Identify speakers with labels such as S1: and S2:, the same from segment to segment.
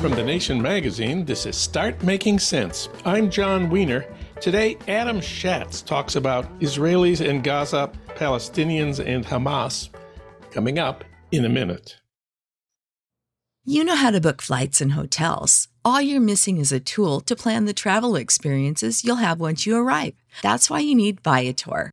S1: From The Nation magazine, this is Start Making Sense. I'm Jon Wiener. Today, Adam Shatz talks about Israelis and Gaza, Palestinians and Hamas. Coming up in a minute.
S2: You know how to book flights and hotels. All you're missing is a tool to plan the travel experiences you'll have once you arrive. That's why you need Viator.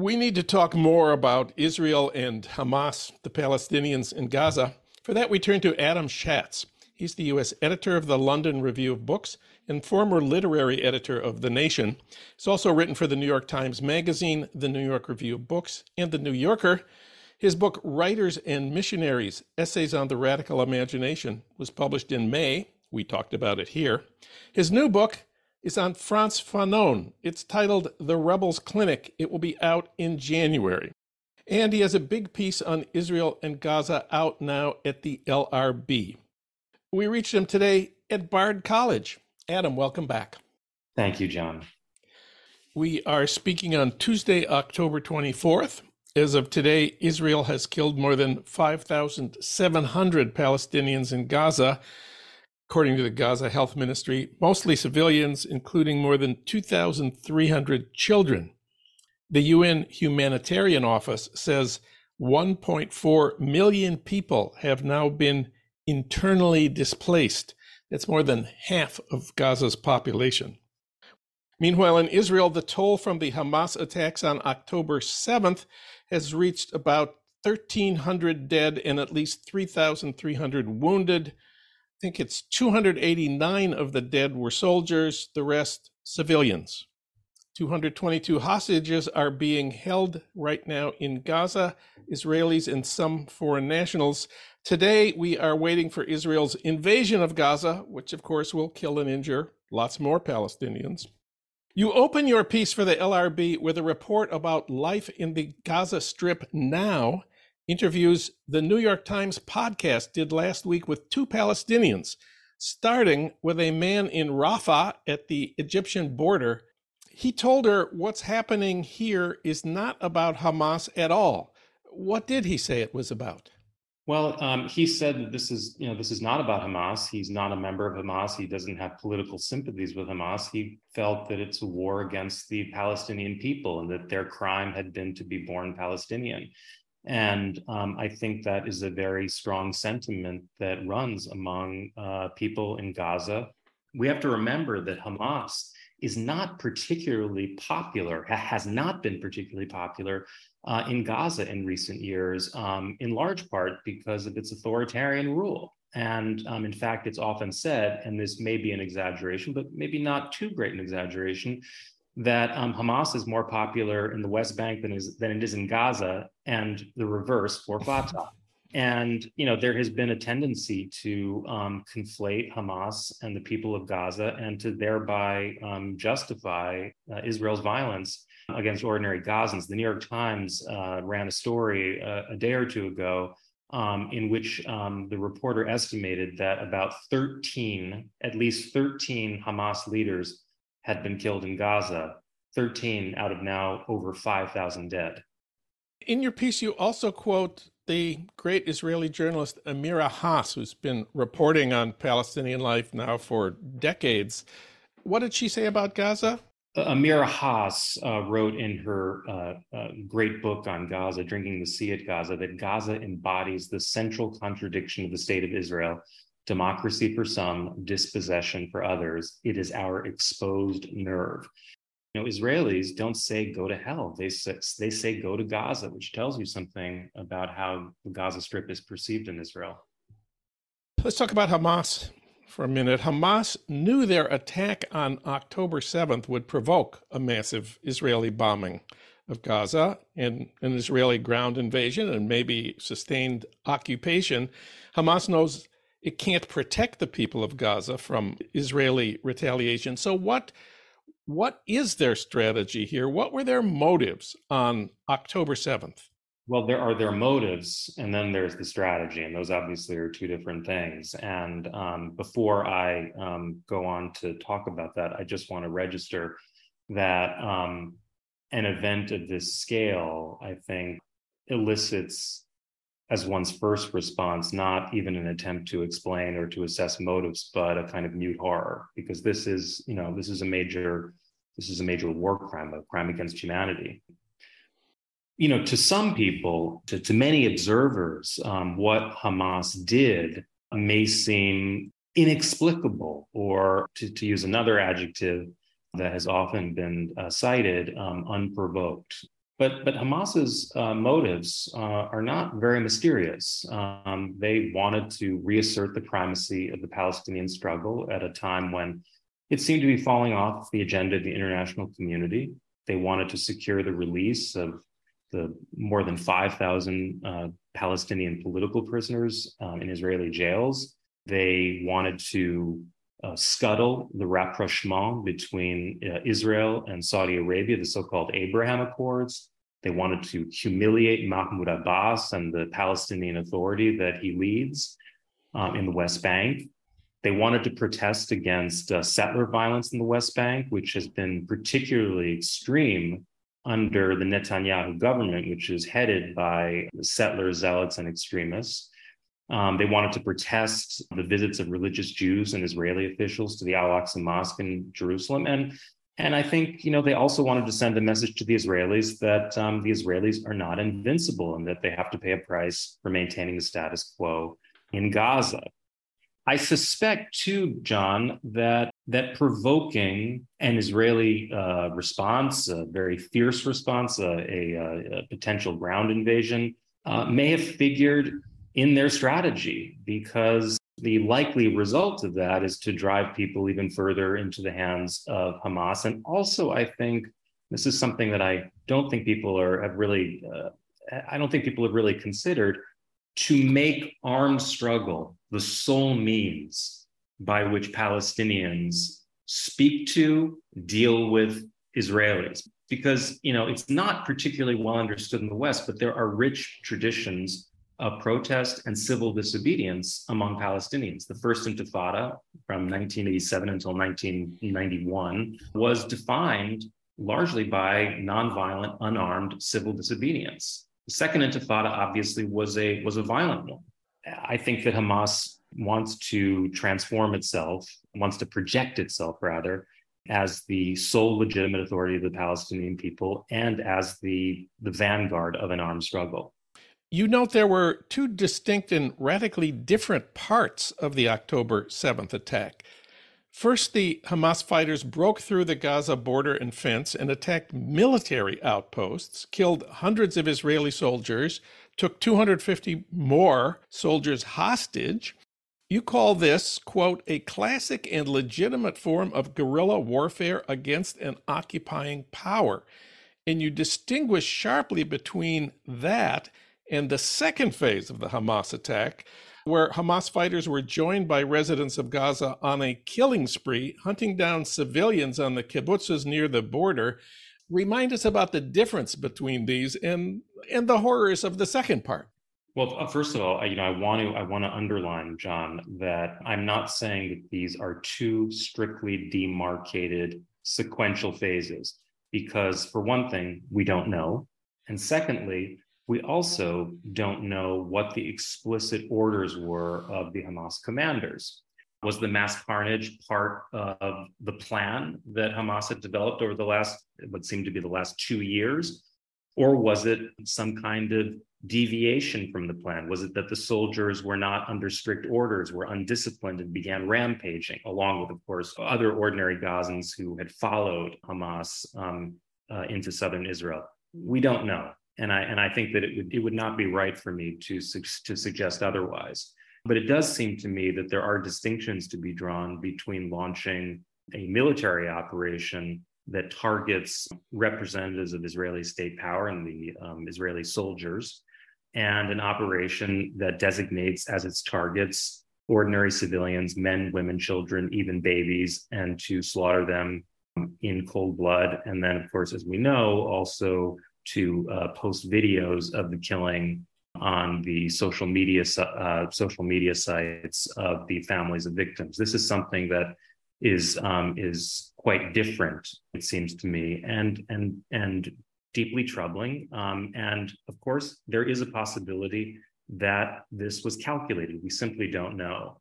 S1: We need to talk more about Israel and Hamas, the Palestinians in Gaza. For that, we turn to Adam Shatz. He's the U.S. editor of the London Review of Books and former literary editor of The Nation. He's also written for the New York Times Magazine, the New York Review of Books, and the New Yorker. His book, Writers and Missionaries Essays on the Radical Imagination, was published in May. We talked about it here. His new book, is on Frantz Fanon. It's titled The Rebels Clinic. It will be out in January. And he has a big piece on Israel and Gaza out now at the LRB. We reached him today at Bard College. Adam, welcome back.
S3: Thank you, Jon.
S1: We are speaking on Tuesday, October 24th. As of today, Israel has killed more than 5,700 Palestinians in Gaza according to the Gaza Health Ministry, mostly civilians, including more than 2,300 children. The UN Humanitarian Office says 1.4 million people have now been internally displaced. That's more than half of Gaza's population. Meanwhile, in Israel, the toll from the Hamas attacks on October 7th has reached about 1,300 dead and at least 3,300 wounded think it's 289 of the dead were soldiers, the rest civilians. 222 hostages are being held right now in Gaza, Israelis and some foreign nationals. Today, we are waiting for Israel's invasion of Gaza, which of course will kill and injure lots more Palestinians. You open your piece for the LRB with a report about life in the Gaza Strip now interviews the New York Times podcast did last week with two Palestinians, starting with a man in Rafah at the Egyptian border. He told her what's happening here is not about Hamas at all. What did he say it was about?
S3: Well, um, he said that this is, you know, this is not about Hamas. He's not a member of Hamas. He doesn't have political sympathies with Hamas. He felt that it's a war against the Palestinian people and that their crime had been to be born Palestinian. And um, I think that is a very strong sentiment that runs among uh, people in Gaza. We have to remember that Hamas is not particularly popular, has not been particularly popular uh, in Gaza in recent years, um, in large part because of its authoritarian rule. And um, in fact, it's often said, and this may be an exaggeration, but maybe not too great an exaggeration, that um, Hamas is more popular in the West Bank than, is, than it is in Gaza, and the reverse for Fatah. And you know there has been a tendency to um, conflate Hamas and the people of Gaza, and to thereby um, justify uh, Israel's violence against ordinary Gazans. The New York Times uh, ran a story uh, a day or two ago um, in which um, the reporter estimated that about 13, at least 13 Hamas leaders had been killed in Gaza, 13 out of now over 5,000 dead.
S1: In your piece, you also quote the great Israeli journalist Amira Hass, who's been reporting on Palestinian life now for decades. What did she say about Gaza?
S3: Uh, Amira Hass uh, wrote in her uh, uh, great book on Gaza, Drinking the Sea at Gaza, that Gaza embodies the central contradiction of the state of Israel democracy for some, dispossession for others. It is our exposed nerve. You know, Israelis don't say go to hell. They say, they say go to Gaza, which tells you something about how the Gaza Strip is perceived in Israel.
S1: Let's talk about Hamas for a minute. Hamas knew their attack on October 7th would provoke a massive Israeli bombing of Gaza and an Israeli ground invasion and maybe sustained occupation. Hamas knows it can't protect the people of Gaza from Israeli retaliation. So what what is their strategy here? What were their motives on October 7th?
S3: Well, there are their motives, and then there's the strategy, and those obviously are two different things. And um, before I um, go on to talk about that, I just want to register that um, an event of this scale, I think, elicits as one's first response, not even an attempt to explain or to assess motives, but a kind of mute horror, because this is, you know, this is a major, this is a major war crime, a crime against humanity. You know, to some people, to, to many observers, um, what Hamas did may seem inexplicable, or to, to use another adjective that has often been uh, cited, um, unprovoked. But, but Hamas's uh, motives uh, are not very mysterious. Um, they wanted to reassert the primacy of the Palestinian struggle at a time when it seemed to be falling off the agenda of the international community. They wanted to secure the release of the more than 5,000 uh, Palestinian political prisoners um, in Israeli jails. They wanted to uh, scuttle the rapprochement between uh, Israel and Saudi Arabia, the so called Abraham Accords. They wanted to humiliate Mahmoud Abbas and the Palestinian Authority that he leads um, in the West Bank. They wanted to protest against uh, settler violence in the West Bank, which has been particularly extreme under the Netanyahu government, which is headed by settler zealots and extremists. Um, they wanted to protest the visits of religious Jews and Israeli officials to the Al Aqsa Mosque in Jerusalem. And, and I think you know, they also wanted to send a message to the Israelis that um, the Israelis are not invincible and that they have to pay a price for maintaining the status quo in Gaza. I suspect too, Jon, that that provoking an Israeli uh, response, a very fierce response, a, a, a potential ground invasion, uh, may have figured in their strategy because the likely result of that is to drive people even further into the hands of Hamas. And also, I think this is something that I don't think people are have really, uh, I don't think people have really considered to make armed struggle the sole means by which Palestinians speak to, deal with Israelis. Because you know it's not particularly well understood in the West, but there are rich traditions of protest and civil disobedience among Palestinians. The first Intifada from 1987 until 1991 was defined largely by nonviolent, unarmed civil disobedience. The second Intifada obviously was a was a violent one. I think that Hamas wants to transform itself, wants to project itself rather as the sole legitimate authority of the Palestinian people and as the, the vanguard of an armed struggle.
S1: You note there were two distinct and radically different parts of the October 7th attack. First, the Hamas fighters broke through the Gaza border and fence and attacked military outposts, killed hundreds of Israeli soldiers, took 250 more soldiers hostage. You call this, quote, a classic and legitimate form of guerrilla warfare against an occupying power. And you distinguish sharply between that and the second phase of the Hamas attack, where Hamas fighters were joined by residents of Gaza on a killing spree, hunting down civilians on the kibbutzes near the border. Remind us about the difference between these and and the horrors of the second part.
S3: Well, uh, first of all, you know, I want to I want to underline, Jon, that I'm not saying that these are two strictly demarcated sequential phases because, for one thing, we don't know. And secondly, we also don't know what the explicit orders were of the Hamas commanders. Was the mass carnage part of the plan that Hamas had developed over the last, what seemed to be the last two years? Or was it some kind of deviation from the plan? Was it that the soldiers were not under strict orders, were undisciplined, and began rampaging, along with, of course, other ordinary Gazans who had followed Hamas um, uh, into southern Israel? We don't know, and I and I think that it would it would not be right for me to to suggest otherwise. But it does seem to me that there are distinctions to be drawn between launching a military operation that targets representatives of Israeli state power and the um, Israeli soldiers and an operation that designates as its targets ordinary civilians, men, women, children, even babies, and to slaughter them in cold blood. And then, of course, as we know, also to uh, post videos of the killing on the social media uh, social media sites of the families of victims. This is something that is um, is quite different, it seems to me, and and and deeply troubling. Um, and of course, there is a possibility that this was calculated. We simply don't know.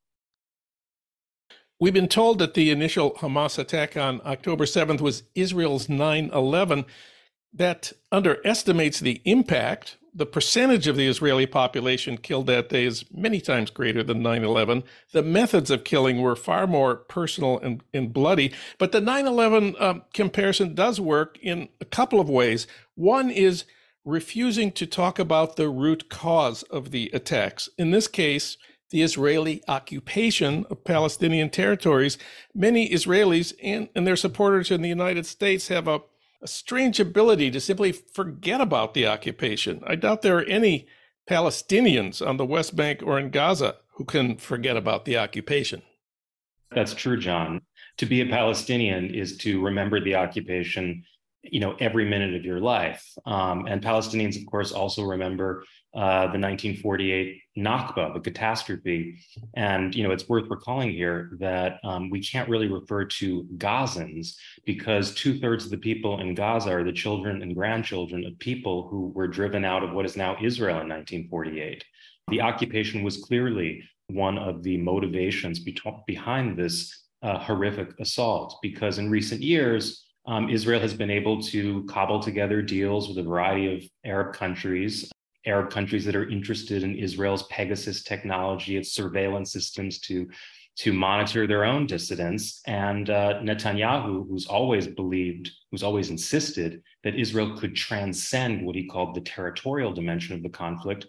S1: We've been told that the initial Hamas attack on October 7th was Israel's 9 11. That underestimates the impact the percentage of the Israeli population killed that day is many times greater than 9 11. The methods of killing were far more personal and, and bloody. But the 9 11 um, comparison does work in a couple of ways. One is refusing to talk about the root cause of the attacks. In this case, the Israeli occupation of Palestinian territories. Many Israelis and, and their supporters in the United States have a a strange ability to simply forget about the occupation. I doubt there are any Palestinians on the West Bank or in Gaza who can forget about the occupation.
S3: That's true, Jon. To be a Palestinian is to remember the occupation you know every minute of your life um, and palestinians of course also remember uh, the 1948 nakba the catastrophe. And you know it's worth recalling here that um, we can't really refer to gazans because two-thirds of the people in gaza are the children and grandchildren of people who were driven out of what is now israel in 1948 the occupation was clearly one of the motivations be- behind this uh, horrific assault because in recent years um, Israel has been able to cobble together deals with a variety of Arab countries, Arab countries that are interested in Israel's Pegasus technology, its surveillance systems to, to monitor their own dissidents. And uh, Netanyahu, who's always believed, who's always insisted that Israel could transcend what he called the territorial dimension of the conflict,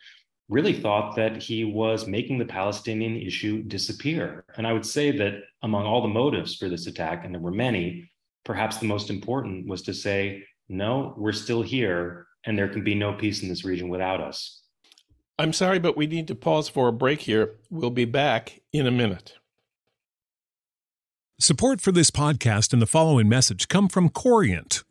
S3: really thought that he was making the Palestinian issue disappear. And I would say that among all the motives for this attack, and there were many, perhaps the most important was to say, no, we're still here, and there can be no peace in this region without us.
S1: I'm sorry, but we need to pause for a break here. We'll be back in a minute.
S4: Support for this podcast and the following message come from Corient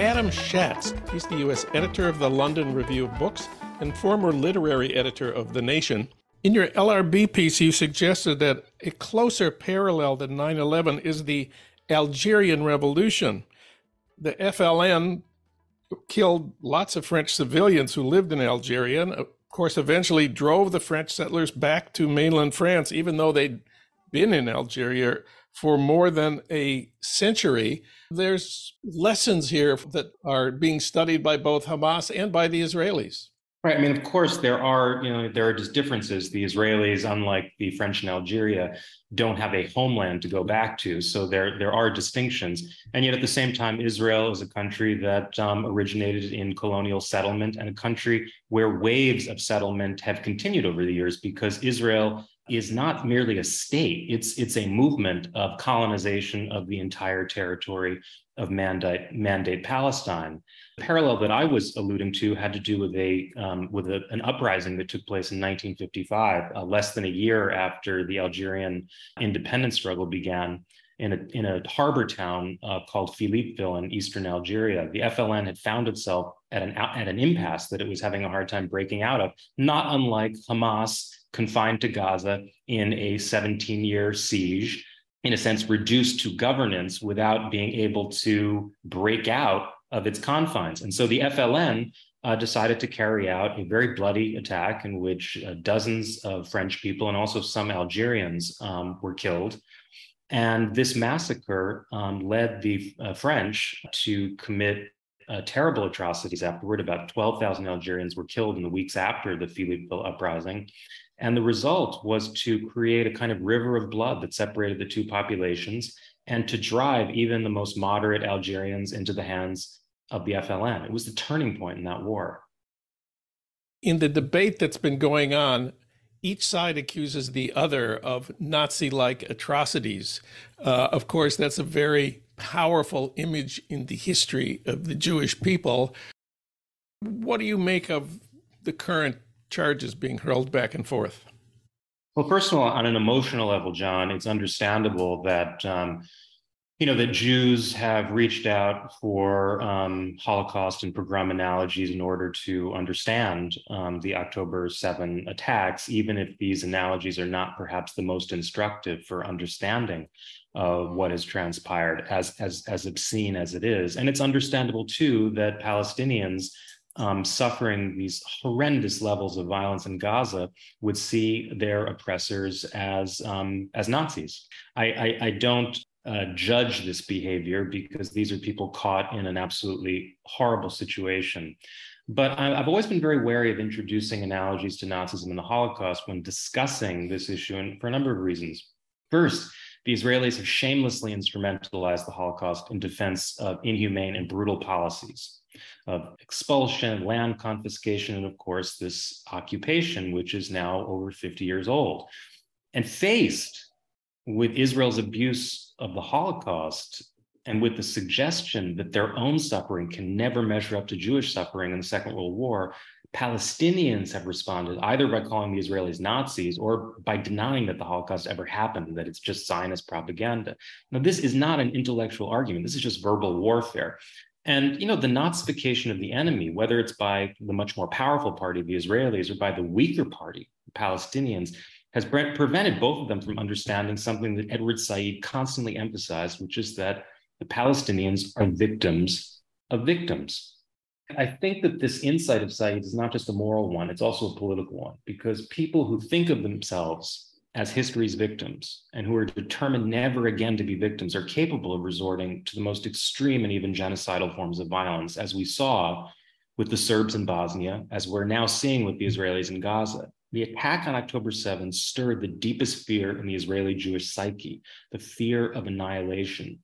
S1: Adam Shatz, he's the U.S. editor of the London Review of Books and former literary editor of The Nation. In your LRB piece, you suggested that a closer parallel than 9 11 is the Algerian Revolution. The FLN killed lots of French civilians who lived in Algeria, and of course, eventually drove the French settlers back to mainland France, even though they'd been in Algeria for more than a century. There's lessons here that are being studied by both Hamas and by the Israelis.
S3: Right. I mean, of course, there are, you know, there are just differences. The Israelis, unlike the French in Algeria, don't have a homeland to go back to. So there, there are distinctions. And yet at the same time, Israel is a country that um, originated in colonial settlement and a country where waves of settlement have continued over the years because Israel is not merely a state, it's, it's a movement of colonization of the entire territory of Mandate, Mandate Palestine. The parallel that I was alluding to had to do with a um, with a, an uprising that took place in 1955, uh, less than a year after the Algerian independence struggle began. In a, in a harbor town uh, called Philippeville in eastern Algeria. The FLN had found itself at an, at an impasse that it was having a hard time breaking out of, not unlike Hamas confined to Gaza in a 17 year siege, in a sense, reduced to governance without being able to break out of its confines. And so the FLN uh, decided to carry out a very bloody attack in which uh, dozens of French people and also some Algerians um, were killed. And this massacre um, led the uh, French to commit uh, terrible atrocities afterward. About 12,000 Algerians were killed in the weeks after the Philippeville uprising. And the result was to create a kind of river of blood that separated the two populations and to drive even the most moderate Algerians into the hands of the FLN. It was the turning point in that war.
S1: In the debate that's been going on, each side accuses the other of Nazi like atrocities. Uh, of course, that's a very powerful image in the history of the Jewish people. What do you make of the current charges being hurled back and forth?
S3: Well, first of all, on an emotional level, Jon, it's understandable that um, you know that Jews have reached out for um, Holocaust and pogrom analogies in order to understand um, the October 7 attacks, even if these analogies are not perhaps the most instructive for understanding uh, what has transpired, as as as obscene as it is. And it's understandable too that Palestinians um, suffering these horrendous levels of violence in Gaza would see their oppressors as um, as Nazis. I, I, I don't uh, judge this behavior because these are people caught in an absolutely horrible situation. But I, have always been very wary of introducing analogies to Nazism and the Holocaust when discussing this issue, and for a number of reasons. First, the Israelis have shamelessly instrumentalized the Holocaust in defense of inhumane and brutal policies of expulsion, land confiscation, and of course, this occupation, which is now over 50 years old. And faced with Israel's abuse of the Holocaust and with the suggestion that their own suffering can never measure up to Jewish suffering in the Second World War, Palestinians have responded either by calling the Israelis Nazis or by denying that the Holocaust ever happened, that it's just Zionist propaganda. Now, this is not an intellectual argument. This is just verbal warfare. And you know, the Nazification of the enemy, whether it's by the much more powerful party, the Israelis, or by the weaker party, the Palestinians, has pre- prevented both of them from understanding something that Edward Said constantly emphasized, which is that the Palestinians are victims of victims. I think that this insight of Said is not just a moral one, it's also a political one, because people who think of themselves as history's victims and who are determined never again to be victims are capable of resorting to the most extreme and even genocidal forms of violence, as we saw with the Serbs in Bosnia, as we're now seeing with the Israelis in Gaza. The attack on October 7th stirred the deepest fear in the Israeli Jewish psyche, the fear of annihilation,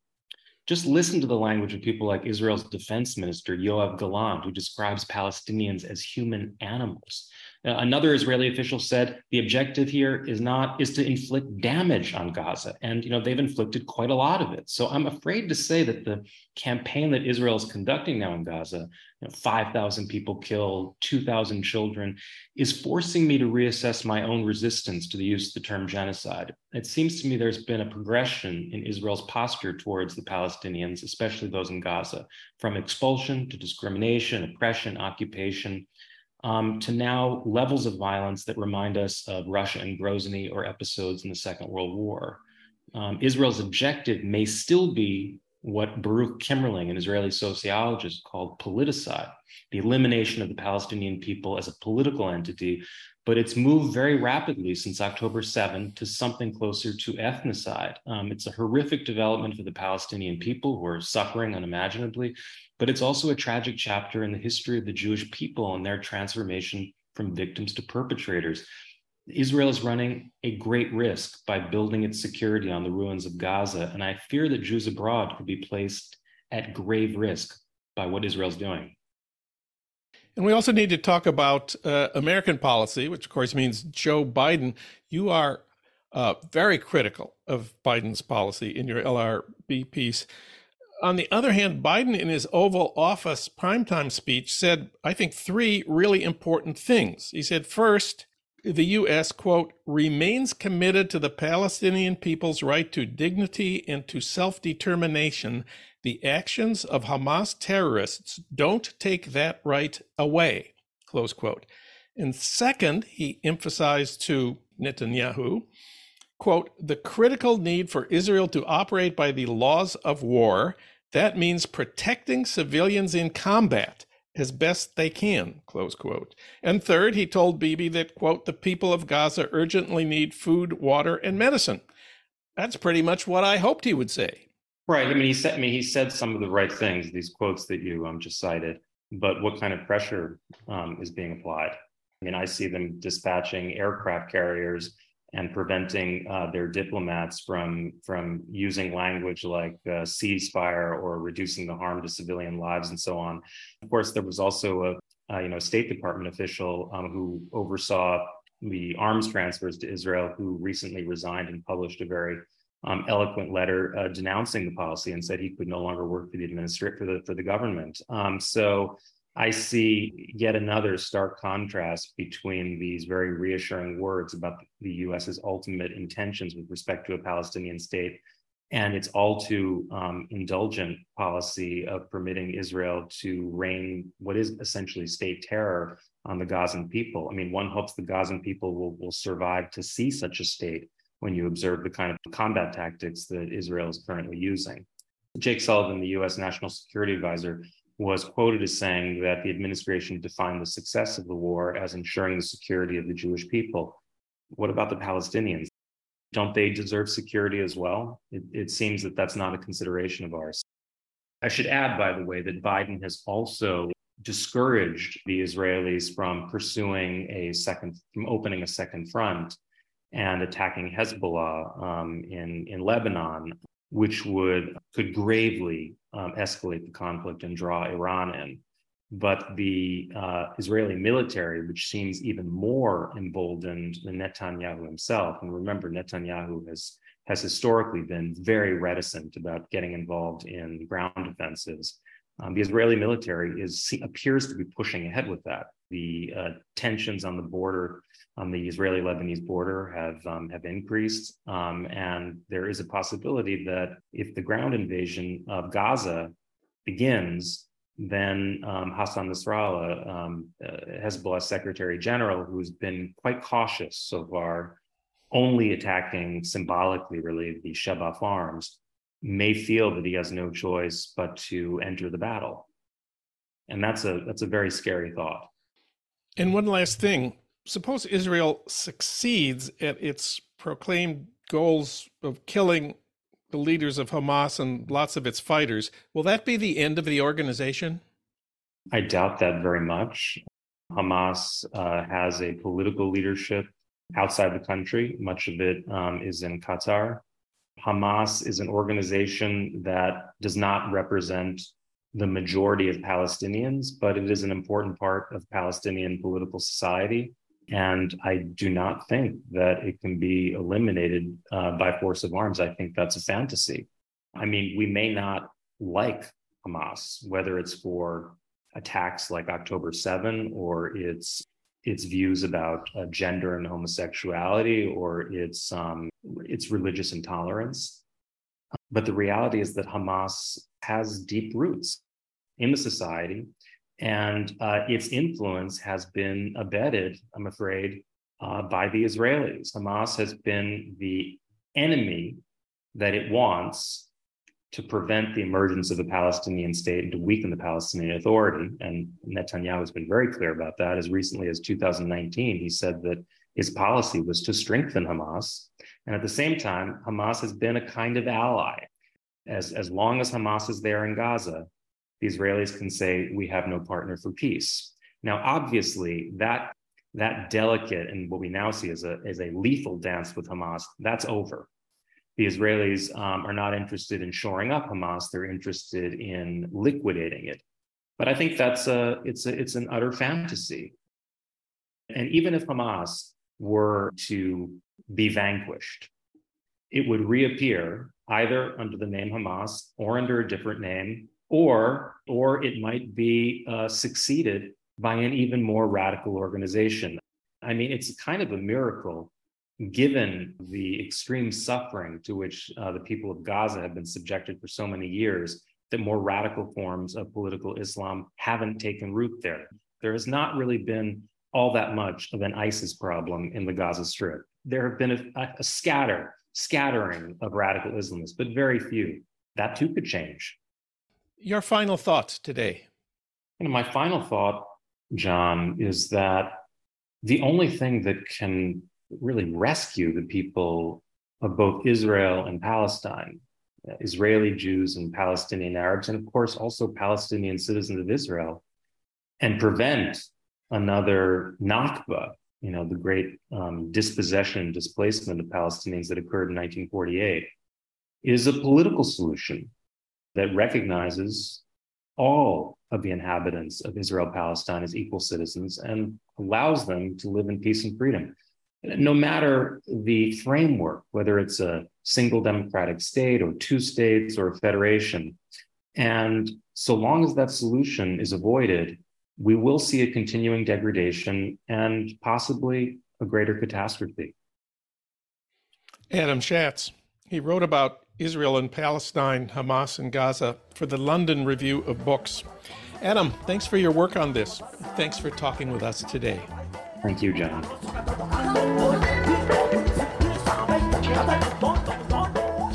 S3: just listen to the language of people like Israel's defense minister, Yoav Gallant, who describes Palestinians as human animals. Uh, another Israeli official said the objective here is not is to inflict damage on Gaza, and you know they've inflicted quite a lot of it. So I'm afraid to say that the campaign that Israel is conducting now in Gaza, you know, 5,000 people killed, 2,000 children, is forcing me to reassess my own resistance to the use of the term genocide. It seems to me there's been a progression in Israel's posture towards the Palestinians, especially those in Gaza, from expulsion to discrimination, oppression, occupation um, to now levels of violence that remind us of Russia and Grozny or episodes in the Second World War. Um, Israel's objective may still be what Baruch Kimmerling, an Israeli sociologist, called politicide, the elimination of the Palestinian people as a political entity, but it's moved very rapidly since October 7 to something closer to ethnocide. Um, it's a horrific development for the Palestinian people who are suffering unimaginably, but it's also a tragic chapter in the history of the Jewish people and their transformation from victims to perpetrators. Israel is running a great risk by building its security on the ruins of Gaza, and I fear that Jews abroad could be placed at grave risk by what Israel's doing.
S1: And we also need to talk about uh, American policy, which of course means Joe Biden. You are uh, very critical of Biden's policy in your LRB piece on the other hand, Biden in his Oval Office primetime speech said, I think, three really important things. He said, first, the U.S., quote, remains committed to the Palestinian people's right to dignity and to self determination. The actions of Hamas terrorists don't take that right away, close quote. And second, he emphasized to Netanyahu, quote, the critical need for Israel to operate by the laws of war. That means protecting civilians in combat as best they can, close quote. And third, he told Bibi that, quote, the people of Gaza urgently need food, water, and medicine. That's pretty much what I hoped he would say.
S3: Right. I mean, he said, I mean, he said some of the right things, these quotes that you um, just cited, but what kind of pressure um, is being applied? I mean, I see them dispatching aircraft carriers and preventing uh, their diplomats from from using language like uh, ceasefire or reducing the harm to civilian lives and so on. Of course, there was also a, a you know State Department official um, who oversaw the arms transfers to Israel, who recently resigned and published a very um, eloquent letter uh, denouncing the policy and said he could no longer work for the administrator for the for the government. Um, so I see yet another stark contrast between these very reassuring words about the US's ultimate intentions with respect to a Palestinian state and its all too um, indulgent policy of permitting Israel to reign what is essentially state terror on the Gazan people. I mean, one hopes the Gazan people will, will survive to see such a state when you observe the kind of combat tactics that Israel is currently using. Jake Sullivan, the US National Security Advisor, was quoted as saying that the administration defined the success of the war as ensuring the security of the Jewish people. What about the Palestinians? Don't they deserve security as well? It, it, seems that that's not a consideration of ours. I should add, by the way, that Biden has also discouraged the Israelis from pursuing a second, from opening a second front and attacking Hezbollah um, in, in Lebanon, which would could gravely um, escalate the conflict and draw Iran in. But the uh, Israeli military, which seems even more emboldened than Netanyahu himself, and remember, Netanyahu has has historically been very reticent about getting involved in ground offensives. Um, the Israeli military is appears to be pushing ahead with that. The uh, tensions on the border, on the Israeli-Lebanese border, have um, have increased, um, and there is a possibility that if the ground invasion of Gaza begins, then um, Hassan Nasrallah, um, uh, Hezbollah Secretary General, who's been quite cautious so far, only attacking symbolically, really, the Shebaa farms, may feel that he has no choice but to enter the battle. And that's a that's a very scary thought.
S1: And one last thing suppose Israel succeeds at its proclaimed goals of killing the leaders of Hamas and lots of its fighters. Will that be the end of the organization?
S3: I doubt that very much. Hamas uh, has a political leadership outside the country. Much of it um, is in Qatar. Hamas is an organization that does not represent the majority of Palestinians, but it is an important part of Palestinian political society. And I do not think that it can be eliminated uh, by force of arms. I think that's a fantasy. I mean, we may not like Hamas, whether it's for attacks like October 7 or its its views about uh, gender and homosexuality or its um, its religious intolerance. But the reality is that Hamas has deep roots in the society, and uh, its influence has been abetted, I'm afraid, uh, by the Israelis. Hamas has been the enemy that it wants to prevent the emergence of a Palestinian state and to weaken the Palestinian Authority. And Netanyahu has been very clear about that. As recently as 2019, he said that his policy was to strengthen Hamas. And at the same time, Hamas has been a kind of ally. As, as long as Hamas is there in Gaza, the Israelis can say, we have no partner for peace. Now, obviously, that, that delicate and what we now see as a, as a lethal dance with Hamas, that's over. The Israelis um, are not interested in shoring up Hamas, they're interested in liquidating it. But I think that's a, it's, a, it's an utter fantasy. And even if Hamas were to be vanquished, it would reappear either under the name Hamas or under a different name or or it might be uh, succeeded by an even more radical organization. I mean, it's kind of a miracle given the extreme suffering to which uh, the people of Gaza have been subjected for so many years, that more radical forms of political Islam haven't taken root there. There has not really been all that much of an ISIS problem in the Gaza Strip. There have been a, a scatter, scattering of radical Islamists, but very few. That too could change.
S1: Your final thoughts today.
S3: Know, my final thought, Jon, is that the only thing that can really rescue the people of both Israel and Palestine, uh, Israeli Jews and Palestinian Arabs, and of course also Palestinian citizens of Israel, and prevent another Nakba, you know, the great um, dispossession and displacement of Palestinians that occurred in 1948, is a political solution that recognizes all of the inhabitants of Israel Palestine as equal citizens and allows them to live in peace and freedom. No matter the framework, whether it's a single democratic state or two states or a federation. And so long as that solution is avoided, we will see a continuing degradation and possibly a greater catastrophe.
S1: Adam Shatz, he wrote about Israel and Palestine, Hamas and Gaza for the London Review of Books. Adam, thanks for your work on this. Thanks for talking with us today.
S3: Thank you, Jon.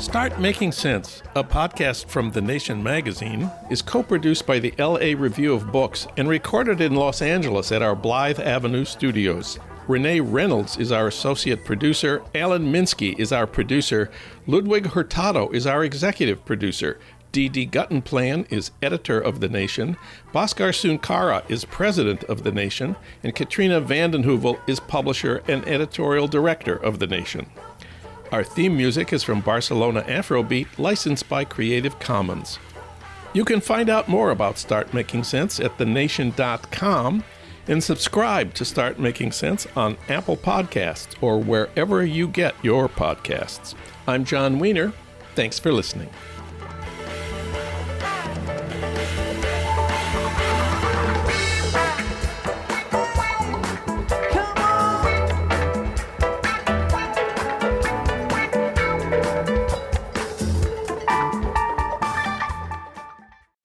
S1: Start Making Sense, a podcast from The Nation magazine, is co produced by the LA Review of Books and recorded in Los Angeles at our Blythe Avenue studios. Renee Reynolds is our associate producer. Alan Minsky is our producer. Ludwig Hurtado is our executive producer. D.D. Guttenplan is editor of The Nation. Bhaskar Sunkara is president of The Nation. And Katrina vanden Heuvel is publisher and editorial director of The Nation. Our theme music is from Barcelona Afrobeat, licensed by Creative Commons. You can find out more about Start Making Sense at thenation.com and subscribe to Start Making Sense on Apple Podcasts or wherever you get your podcasts. I'm Jon Wiener. Thanks for listening.